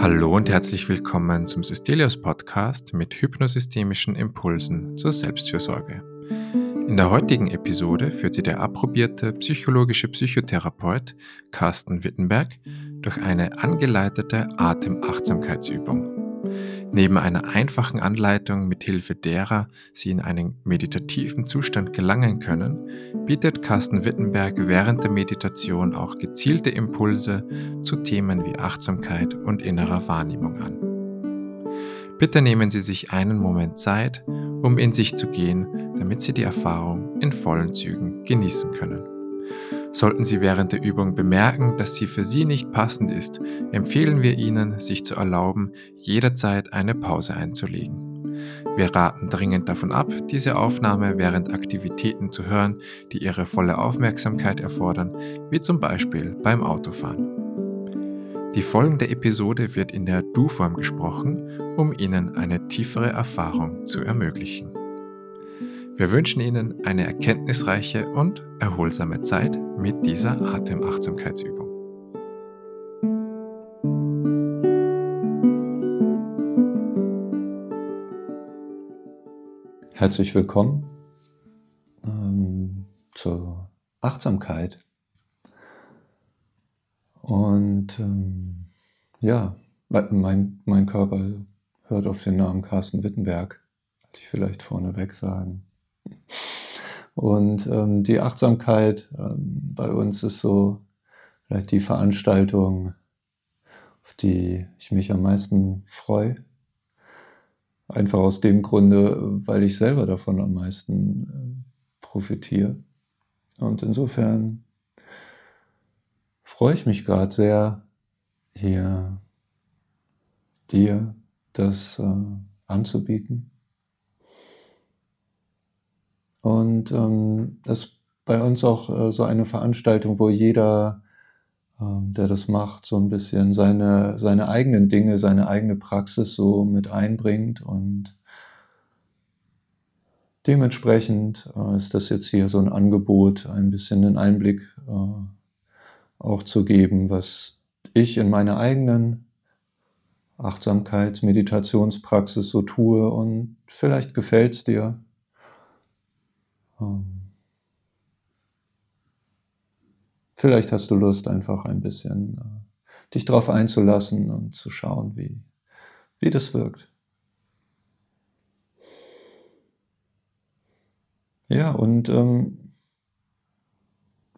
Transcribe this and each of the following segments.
Hallo und herzlich willkommen zum Systelios Podcast mit hypnosystemischen Impulsen zur Selbstfürsorge. In der heutigen Episode führt sie der approbierte psychologische Psychotherapeut Carsten Wittenberg durch eine angeleitete Atemachtsamkeitsübung. Neben einer einfachen Anleitung, mit Hilfe derer Sie in einen meditativen Zustand gelangen können, bietet Carsten Wittenberg während der Meditation auch gezielte Impulse zu Themen wie Achtsamkeit und innerer Wahrnehmung an. Bitte nehmen Sie sich einen Moment Zeit, um in sich zu gehen, damit Sie die Erfahrung in vollen Zügen genießen können. Sollten Sie während der Übung bemerken, dass sie für Sie nicht passend ist, empfehlen wir Ihnen, sich zu erlauben, jederzeit eine Pause einzulegen. Wir raten dringend davon ab, diese Aufnahme während Aktivitäten zu hören, die Ihre volle Aufmerksamkeit erfordern, wie zum Beispiel beim Autofahren. Die folgende Episode wird in der Du-Form gesprochen, um Ihnen eine tiefere Erfahrung zu ermöglichen. Wir wünschen Ihnen eine erkenntnisreiche und erholsame Zeit mit dieser Atemachtsamkeitsübung. Herzlich willkommen ähm, zur Achtsamkeit und ähm, ja, mein, mein Körper hört auf den Namen Carsten Wittenberg, sollte ich vielleicht vorneweg sagen. Und ähm, die Achtsamkeit ähm, bei uns ist so vielleicht die Veranstaltung, auf die ich mich am meisten freue. Einfach aus dem Grunde, weil ich selber davon am meisten äh, profitiere. Und insofern freue ich mich gerade sehr, hier dir das äh, anzubieten. Und ähm, das ist bei uns auch äh, so eine Veranstaltung, wo jeder, äh, der das macht, so ein bisschen seine, seine eigenen Dinge, seine eigene Praxis so mit einbringt. Und dementsprechend äh, ist das jetzt hier so ein Angebot, ein bisschen den Einblick äh, auch zu geben, was ich in meiner eigenen Achtsamkeits-, Meditationspraxis so tue und vielleicht gefällt es dir. Ähm, vielleicht hast du Lust, einfach ein bisschen äh, dich darauf einzulassen und zu schauen, wie, wie das wirkt. Ja, und ähm,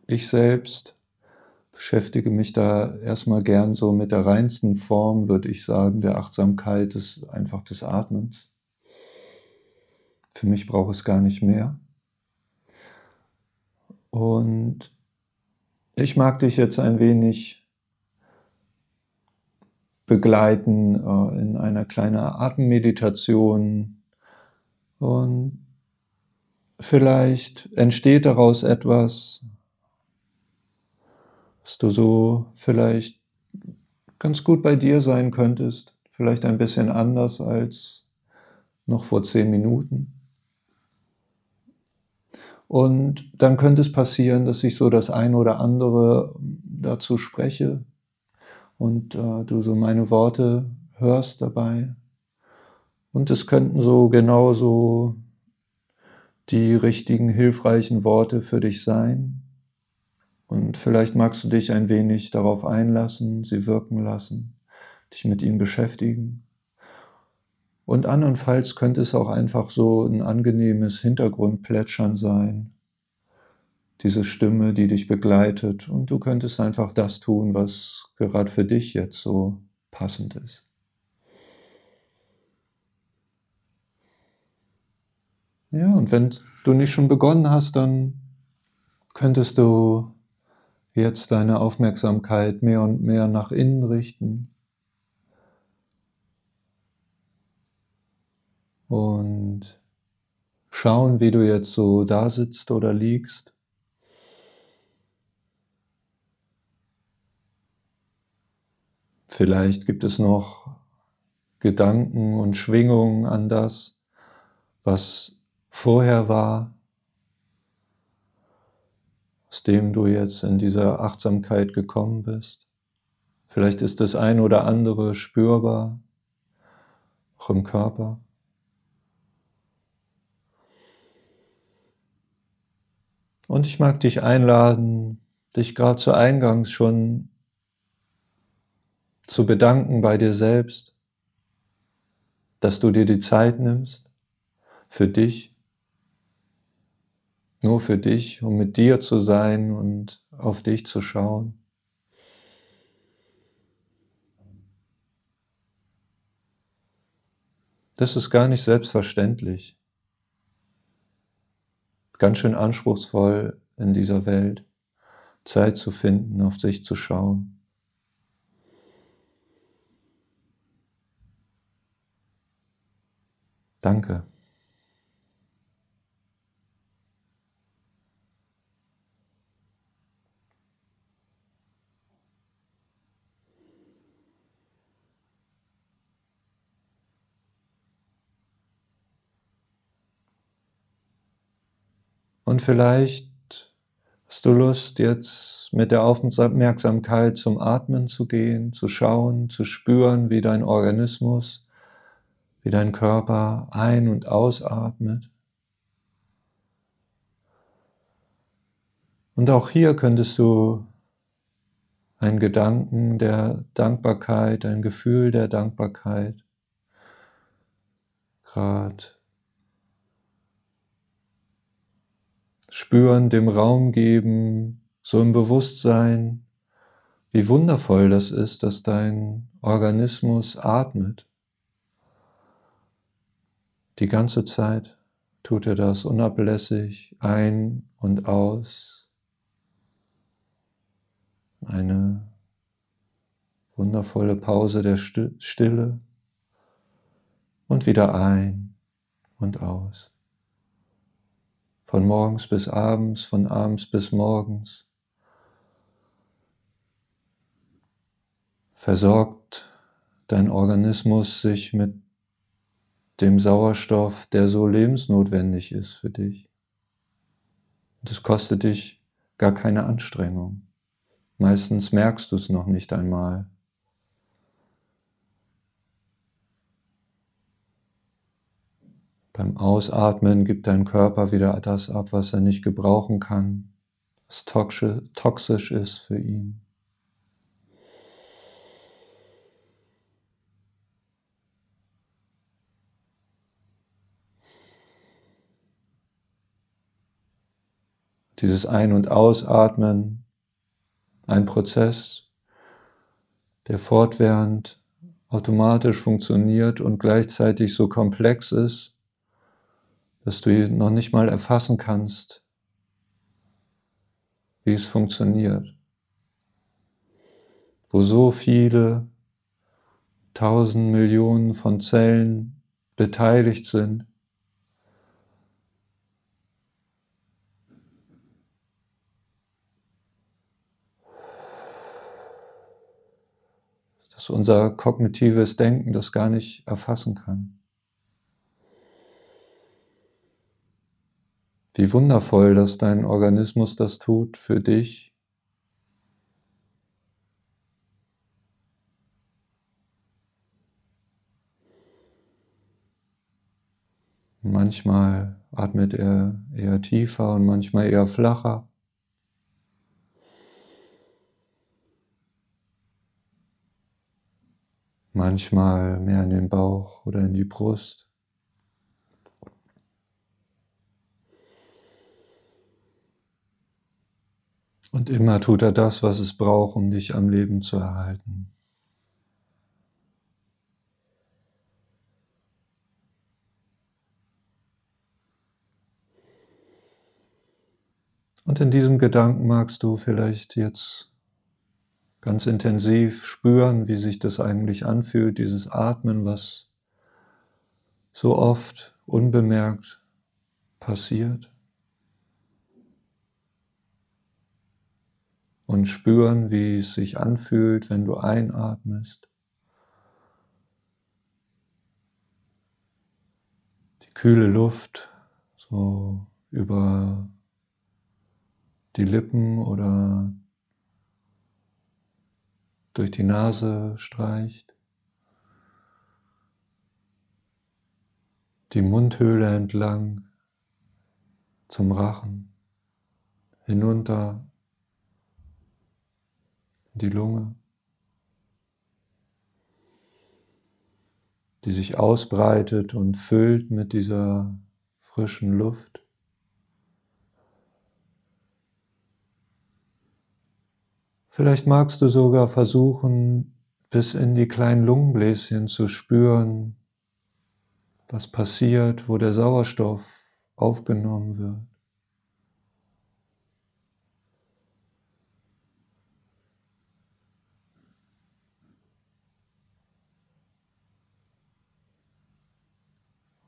ich selbst beschäftige mich da erstmal gern so mit der reinsten Form, würde ich sagen, der Achtsamkeit ist einfach des Atmens. Für mich braucht es gar nicht mehr. Und ich mag dich jetzt ein wenig begleiten äh, in einer kleinen Atemmeditation und vielleicht entsteht daraus etwas, dass du so vielleicht ganz gut bei dir sein könntest, vielleicht ein bisschen anders als noch vor zehn Minuten. Und dann könnte es passieren, dass ich so das eine oder andere dazu spreche und äh, du so meine Worte hörst dabei. Und es könnten so genauso die richtigen, hilfreichen Worte für dich sein. Und vielleicht magst du dich ein wenig darauf einlassen, sie wirken lassen, dich mit ihnen beschäftigen. Und andernfalls könnte es auch einfach so ein angenehmes Hintergrundplätschern sein. Diese Stimme, die dich begleitet. Und du könntest einfach das tun, was gerade für dich jetzt so passend ist. Ja, und wenn du nicht schon begonnen hast, dann könntest du jetzt deine Aufmerksamkeit mehr und mehr nach innen richten. Und schauen, wie du jetzt so da sitzt oder liegst. Vielleicht gibt es noch Gedanken und Schwingungen an das, was vorher war, aus dem du jetzt in dieser Achtsamkeit gekommen bist. Vielleicht ist das ein oder andere spürbar, auch im Körper. Und ich mag dich einladen, dich gerade zu Eingangs schon zu bedanken bei dir selbst, dass du dir die Zeit nimmst für dich, nur für dich, um mit dir zu sein und auf dich zu schauen. Das ist gar nicht selbstverständlich. Ganz schön anspruchsvoll in dieser Welt, Zeit zu finden, auf sich zu schauen. Danke. Und vielleicht hast du Lust, jetzt mit der Aufmerksamkeit zum Atmen zu gehen, zu schauen, zu spüren, wie dein Organismus, wie dein Körper ein- und ausatmet. Und auch hier könntest du einen Gedanken der Dankbarkeit, ein Gefühl der Dankbarkeit gerade spüren, dem Raum geben, so im Bewusstsein, wie wundervoll das ist, dass dein Organismus atmet. Die ganze Zeit tut er das unablässig ein und aus. Eine wundervolle Pause der Stille und wieder ein und aus von morgens bis abends, von abends bis morgens. Versorgt dein Organismus sich mit dem Sauerstoff, der so lebensnotwendig ist für dich. Es kostet dich gar keine Anstrengung. Meistens merkst du es noch nicht einmal. Beim Ausatmen gibt dein Körper wieder das ab, was er nicht gebrauchen kann, was toxisch ist für ihn. Dieses Ein- und Ausatmen, ein Prozess, der fortwährend automatisch funktioniert und gleichzeitig so komplex ist, dass du noch nicht mal erfassen kannst, wie es funktioniert. Wo so viele tausend Millionen von Zellen beteiligt sind. Dass unser kognitives Denken das gar nicht erfassen kann. Wie wundervoll, dass dein Organismus das tut für dich. Manchmal atmet er eher tiefer und manchmal eher flacher. Manchmal mehr in den Bauch oder in die Brust. Und immer tut er das, was es braucht, um dich am Leben zu erhalten. Und in diesem Gedanken magst du vielleicht jetzt ganz intensiv spüren, wie sich das eigentlich anfühlt, dieses Atmen, was so oft unbemerkt passiert. Und spüren, wie es sich anfühlt, wenn du einatmest. Kühle Luft so über die Lippen oder durch die Nase streicht, die Mundhöhle entlang zum Rachen, hinunter die Lunge, die sich ausbreitet und füllt mit dieser frischen Luft. Vielleicht magst du sogar versuchen, bis in die kleinen Lungenbläschen zu spüren, was passiert, wo der Sauerstoff aufgenommen wird.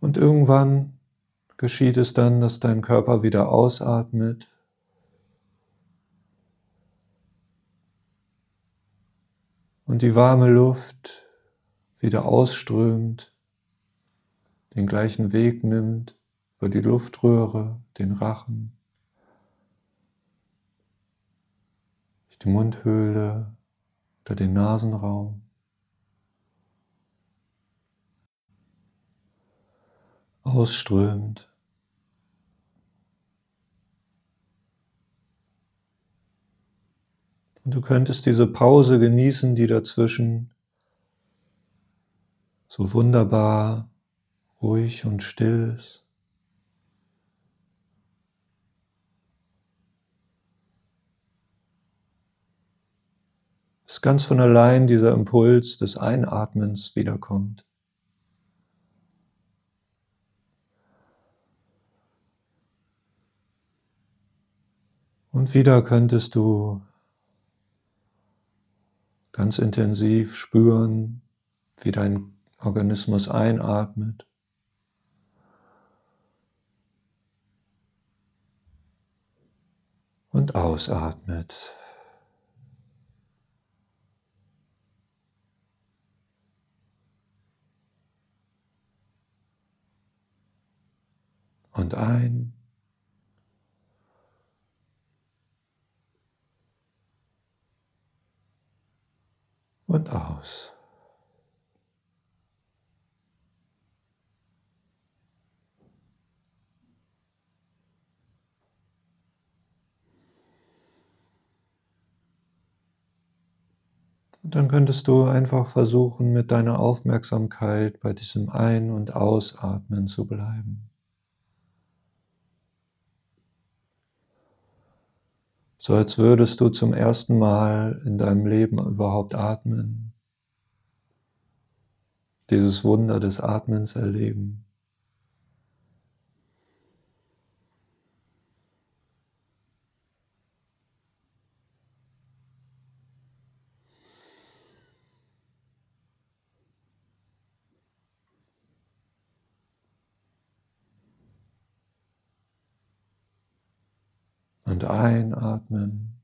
Und irgendwann geschieht es dann, dass dein Körper wieder ausatmet und die warme Luft wieder ausströmt, den gleichen Weg nimmt über die Luftröhre, den Rachen, die Mundhöhle oder den Nasenraum. Ausströmt. Und du könntest diese Pause genießen, die dazwischen so wunderbar ruhig und still ist. Dass ganz von allein dieser Impuls des Einatmens wiederkommt. Und wieder könntest du ganz intensiv spüren, wie dein Organismus einatmet. Und ausatmet. Und ein. und aus. Dann könntest du einfach versuchen, mit deiner Aufmerksamkeit bei diesem Ein- und Ausatmen zu bleiben. So als würdest du zum ersten Mal in deinem Leben überhaupt atmen. Dieses Wunder des Atmens erleben. und einatmen.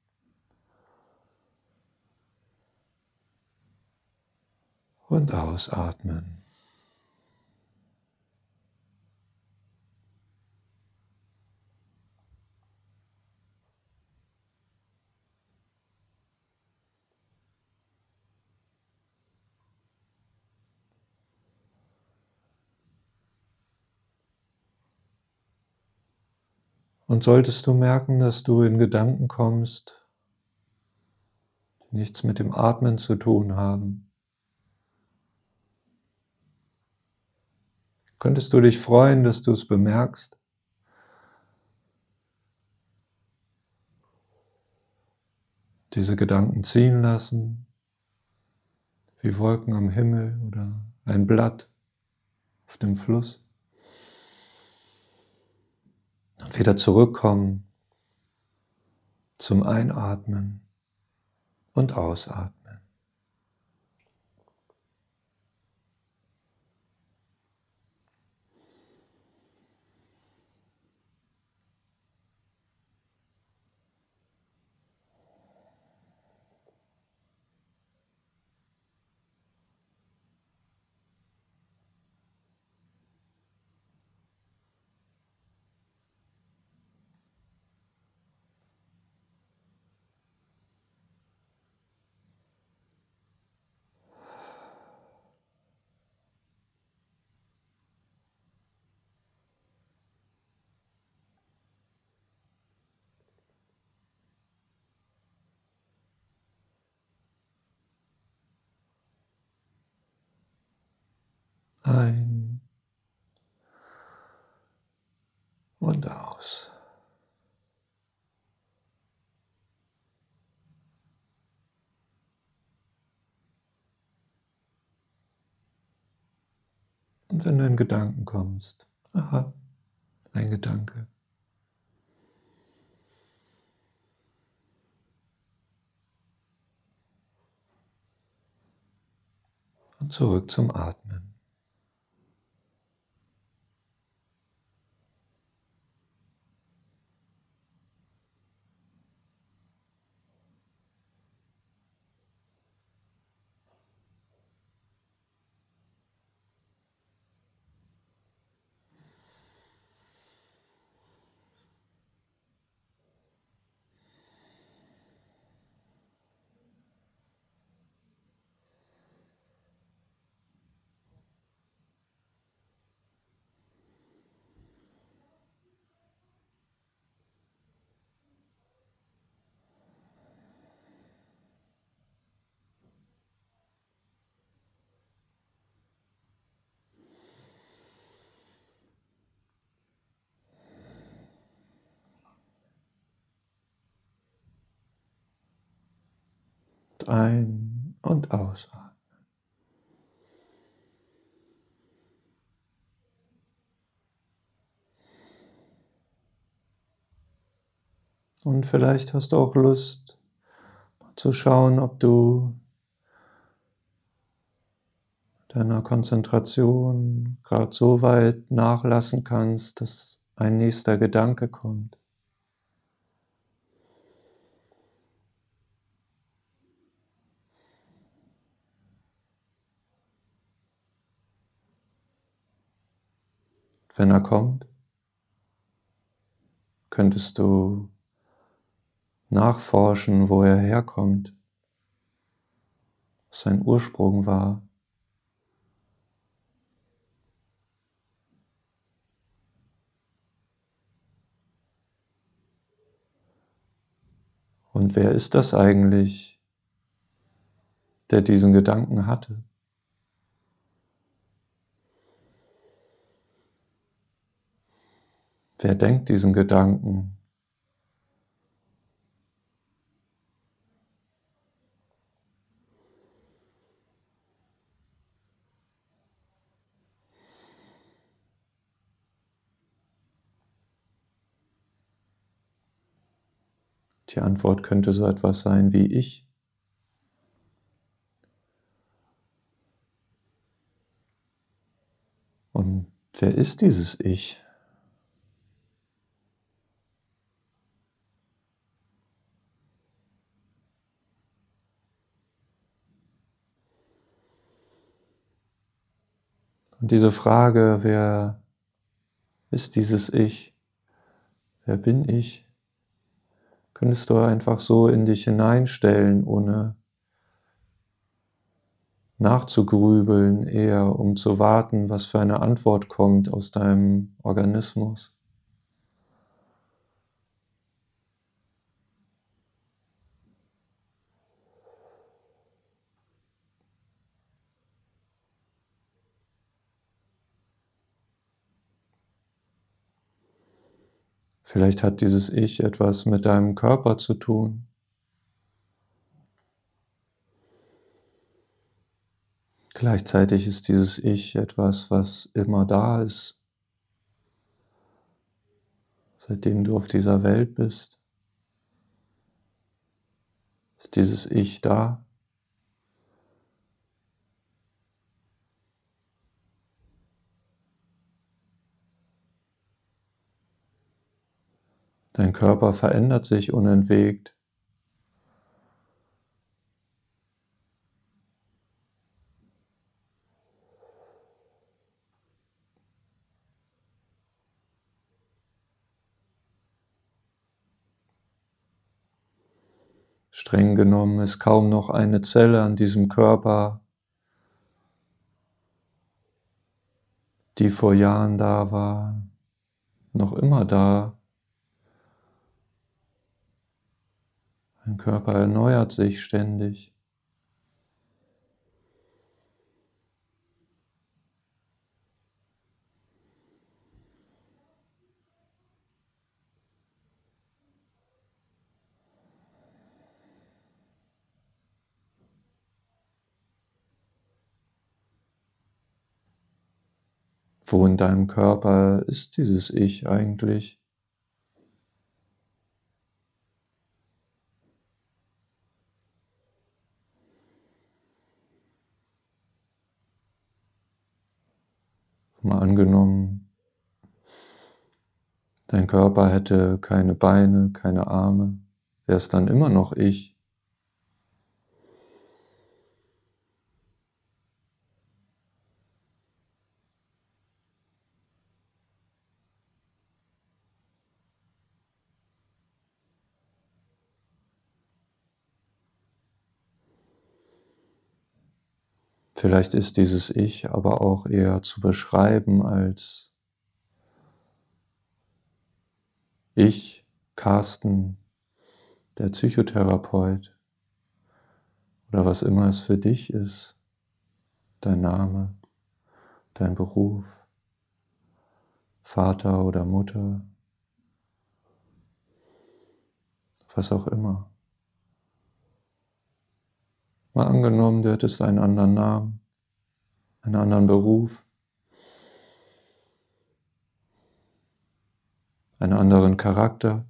Und ausatmen. Und solltest du merken, dass du in Gedanken kommst, die nichts mit dem Atmen zu tun haben, könntest du dich freuen, dass du es bemerkst. Diese Gedanken ziehen lassen, wie Wolken am Himmel oder ein Blatt auf dem Fluss. Und wieder zurückkommen zum Einatmen und Ausatmen. Ein und aus. Und wenn du in Gedanken kommst, aha, ein Gedanke. Und zurück zum Atmen. Ein und ausatmen. Und vielleicht hast du auch Lust zu schauen, ob du deiner Konzentration gerade so weit nachlassen kannst, dass ein nächster Gedanke kommt. Wenn er kommt, könntest du nachforschen, wo er herkommt, was sein Ursprung war. Und wer ist das eigentlich, der diesen Gedanken hatte? Wer denkt diesen Gedanken? Die Antwort könnte so etwas sein wie ich. Und wer ist dieses Ich? Und diese Frage, wer ist dieses Ich? Wer bin ich? Könntest du einfach so in dich hineinstellen, ohne nachzugrübeln, eher um zu warten, was für eine Antwort kommt aus deinem Organismus. Vielleicht hat dieses Ich etwas mit deinem Körper zu tun. Gleichzeitig ist dieses Ich etwas, was immer da ist, seitdem du auf dieser Welt bist. Ist dieses Ich da? Dein Körper verändert sich unentwegt. Streng genommen ist kaum noch eine Zelle an diesem Körper, die vor Jahren da war, noch immer da. Dein Körper erneuert sich ständig. Wo in deinem Körper ist dieses Ich eigentlich? Mal angenommen, dein Körper hätte keine Beine, keine Arme, wäre es dann immer noch ich? Vielleicht ist dieses Ich aber auch eher zu beschreiben als ich, Carsten, der Psychotherapeut oder was immer es für dich ist, dein Name, dein Beruf, Vater oder Mutter, was auch immer. Mal angenommen, du hättest einen anderen Namen, einen anderen Beruf, einen anderen Charakter,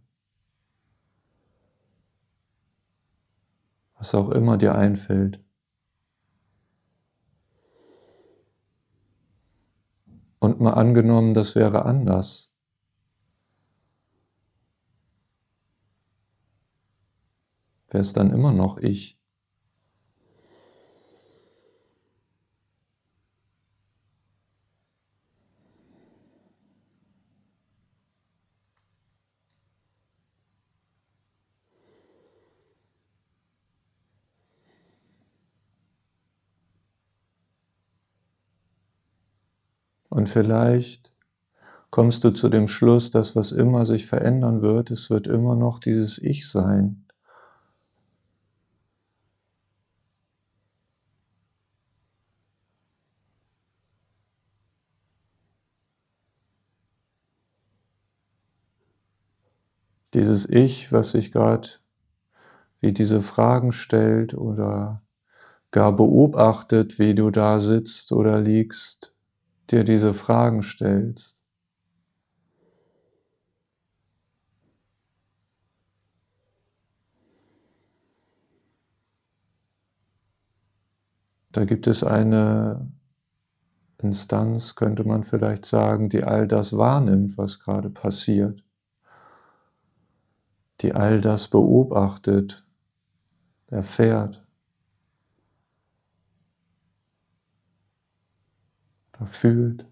was auch immer dir einfällt. Und mal angenommen, das wäre anders. Wäre es dann immer noch ich? Und vielleicht kommst du zu dem Schluss, dass was immer sich verändern wird, es wird immer noch dieses Ich sein. Dieses Ich, was sich gerade wie diese Fragen stellt oder gar beobachtet, wie du da sitzt oder liegst dir diese Fragen stellst. Da gibt es eine Instanz, könnte man vielleicht sagen, die all das wahrnimmt, was gerade passiert, die all das beobachtet, erfährt. Fühlt.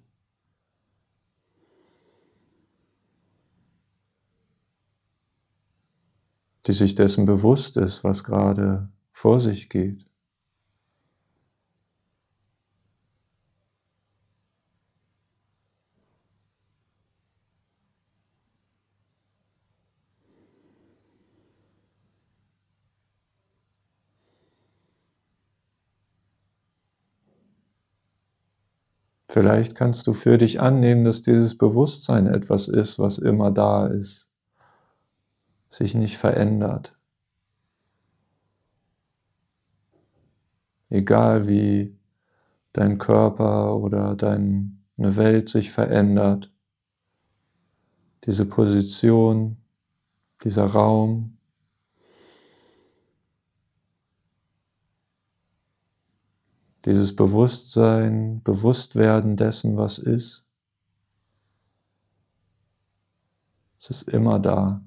Die sich dessen bewusst ist, was gerade vor sich geht. Vielleicht kannst du für dich annehmen, dass dieses Bewusstsein etwas ist, was immer da ist, sich nicht verändert. Egal wie dein Körper oder deine Welt sich verändert, diese Position, dieser Raum, dieses Bewusstsein, Bewusstwerden dessen, was ist, es ist immer da.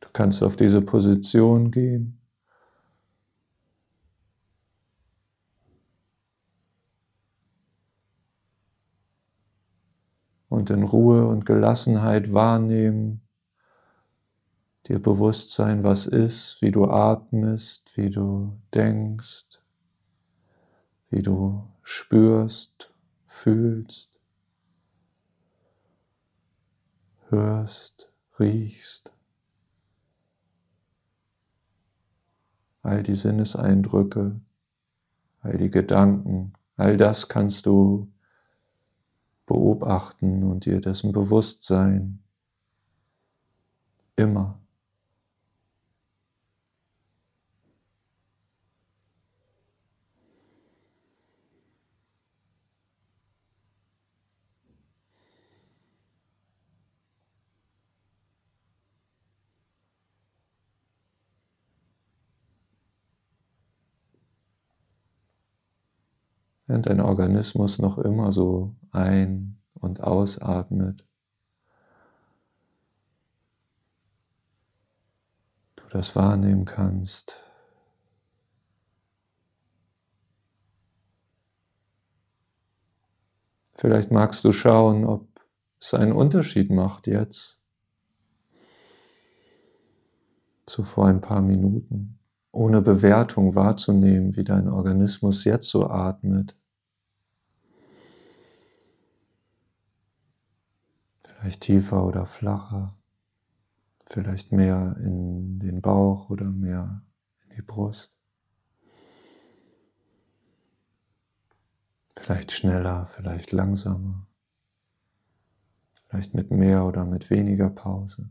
Du kannst auf diese Position gehen. Und in Ruhe und Gelassenheit wahrnehmen, dir bewusst sein, was ist, wie du atmest, wie du denkst, wie du spürst, fühlst, hörst, riechst. All die Sinneseindrücke, all die Gedanken, all das kannst du beobachten und dir dessen bewusst sein. Immer. während dein Organismus noch immer so ein- und ausatmet. Du das wahrnehmen kannst. Vielleicht magst du schauen, ob es einen Unterschied macht jetzt zu vor ein paar Minuten ohne Bewertung wahrzunehmen, wie dein Organismus jetzt so atmet. Vielleicht tiefer oder flacher, vielleicht mehr in den Bauch oder mehr in die Brust. Vielleicht schneller, vielleicht langsamer, vielleicht mit mehr oder mit weniger Pause.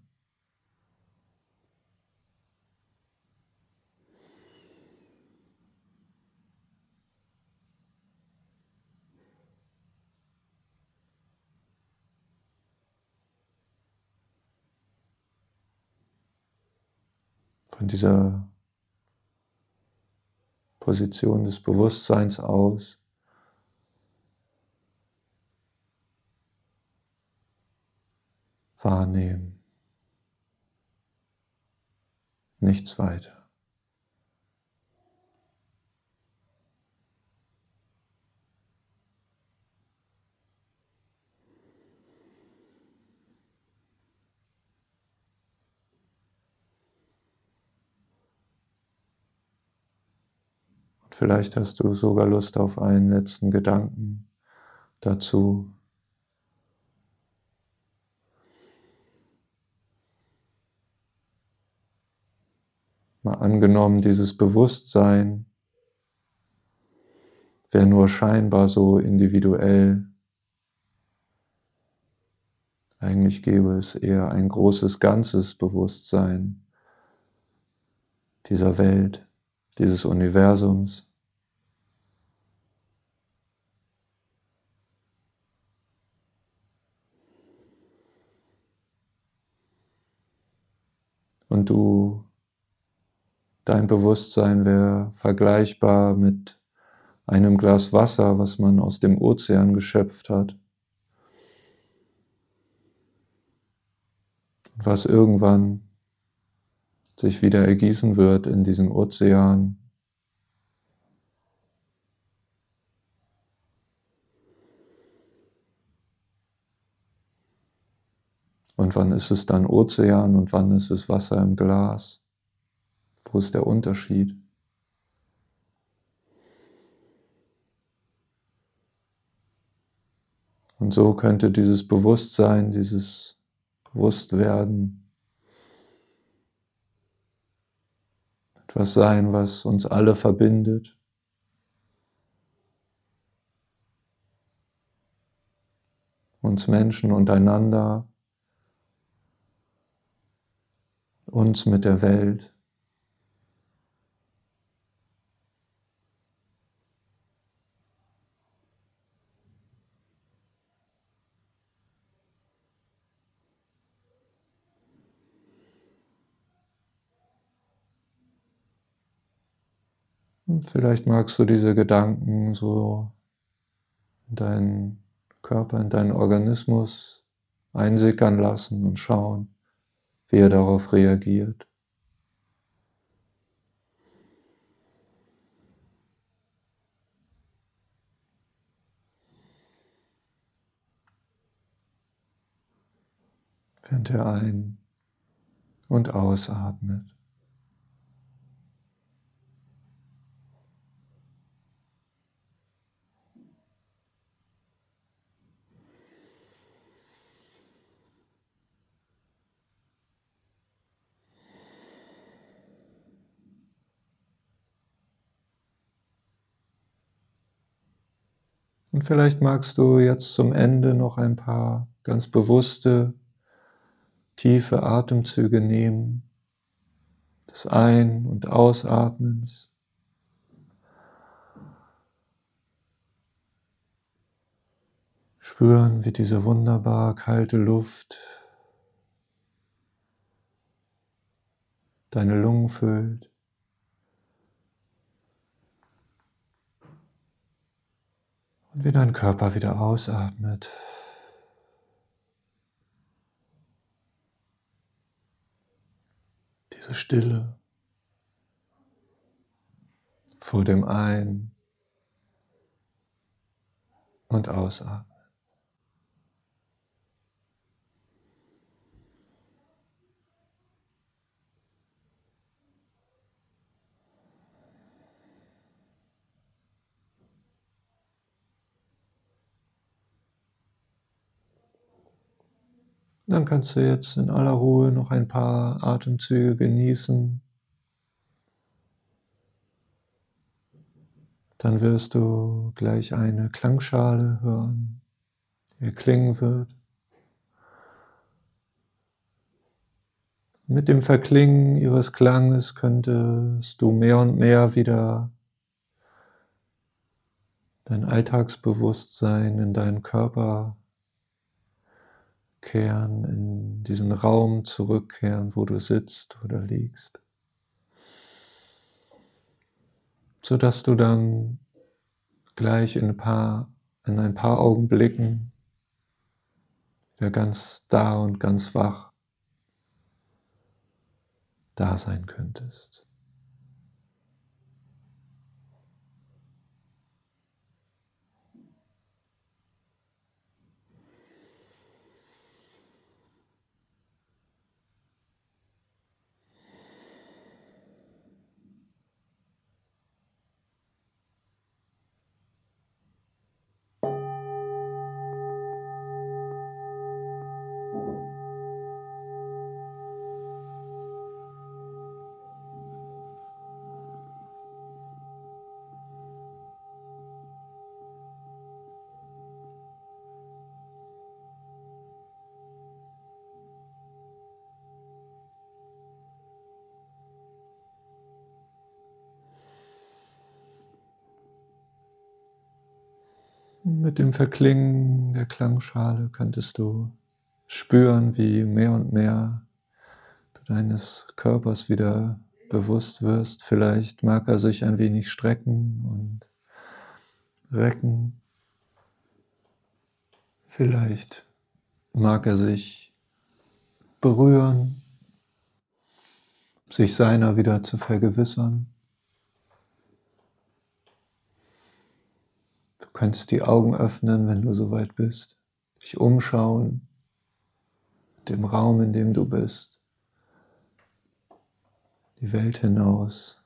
Von dieser Position des Bewusstseins aus wahrnehmen. Nichts weiter. Vielleicht hast du sogar Lust auf einen letzten Gedanken dazu. Mal angenommen, dieses Bewusstsein wäre nur scheinbar so individuell. Eigentlich gäbe es eher ein großes ganzes Bewusstsein dieser Welt dieses Universums. Und du, dein Bewusstsein wäre vergleichbar mit einem Glas Wasser, was man aus dem Ozean geschöpft hat. Was irgendwann sich wieder ergießen wird in diesen Ozean. Und wann ist es dann Ozean und wann ist es Wasser im Glas? Wo ist der Unterschied? Und so könnte dieses Bewusstsein, dieses Bewusstwerden etwas sein, was uns alle verbindet. Uns Menschen untereinander, uns mit der Welt. Und vielleicht magst du diese Gedanken so in deinen Körper, in deinen Organismus einsickern lassen und schauen, wie er darauf reagiert. Während er ein- und ausatmet. Und vielleicht magst du jetzt zum Ende noch ein paar ganz bewusste, tiefe Atemzüge nehmen, des Ein- und Ausatmens. Spüren, wie diese wunderbar kalte Luft deine Lungen füllt. Und wie dein Körper wieder ausatmet. Diese Stille vor dem Ein- und Ausatmen. Dann kannst du jetzt in aller Ruhe noch ein paar Atemzüge genießen. Dann wirst du gleich eine Klangschale hören, die klingen wird. Mit dem Verklingen ihres Klanges könntest du mehr und mehr wieder dein Alltagsbewusstsein in deinen Körper kehren, in diesen Raum zurückkehren, wo du sitzt oder liegst, so dass du dann gleich in ein paar, in ein paar Augenblicken wieder ganz da und ganz wach da sein könntest. Mit dem Verklingen der Klangschale könntest du spüren, wie mehr und mehr du deines Körpers wieder bewusst wirst. Vielleicht mag er sich ein wenig strecken und recken. Vielleicht mag er sich berühren, sich seiner wieder zu vergewissern. Könntest die Augen öffnen, wenn du soweit bist, dich umschauen, dem Raum, in dem du bist, die Welt hinaus.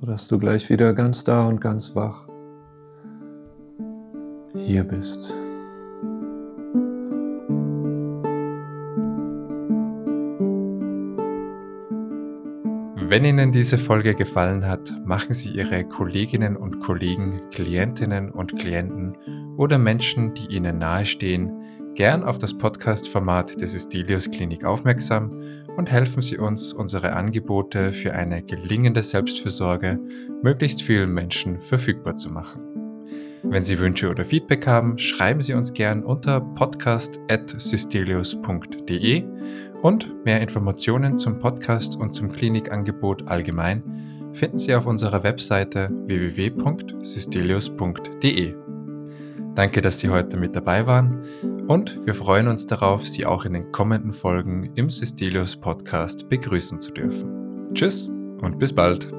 sodass du gleich wieder ganz da und ganz wach hier bist. Wenn Ihnen diese Folge gefallen hat, machen Sie Ihre Kolleginnen und Kollegen, Klientinnen und Klienten oder Menschen, die Ihnen nahestehen, gern auf das Podcast-Format des Estelios Klinik aufmerksam und helfen Sie uns, unsere Angebote für eine gelingende Selbstfürsorge möglichst vielen Menschen verfügbar zu machen. Wenn Sie Wünsche oder Feedback haben, schreiben Sie uns gern unter podcast.systelius.de und mehr Informationen zum Podcast und zum Klinikangebot allgemein finden Sie auf unserer Webseite www.systelius.de. Danke, dass Sie heute mit dabei waren und wir freuen uns darauf, Sie auch in den kommenden Folgen im Systelius Podcast begrüßen zu dürfen. Tschüss und bis bald.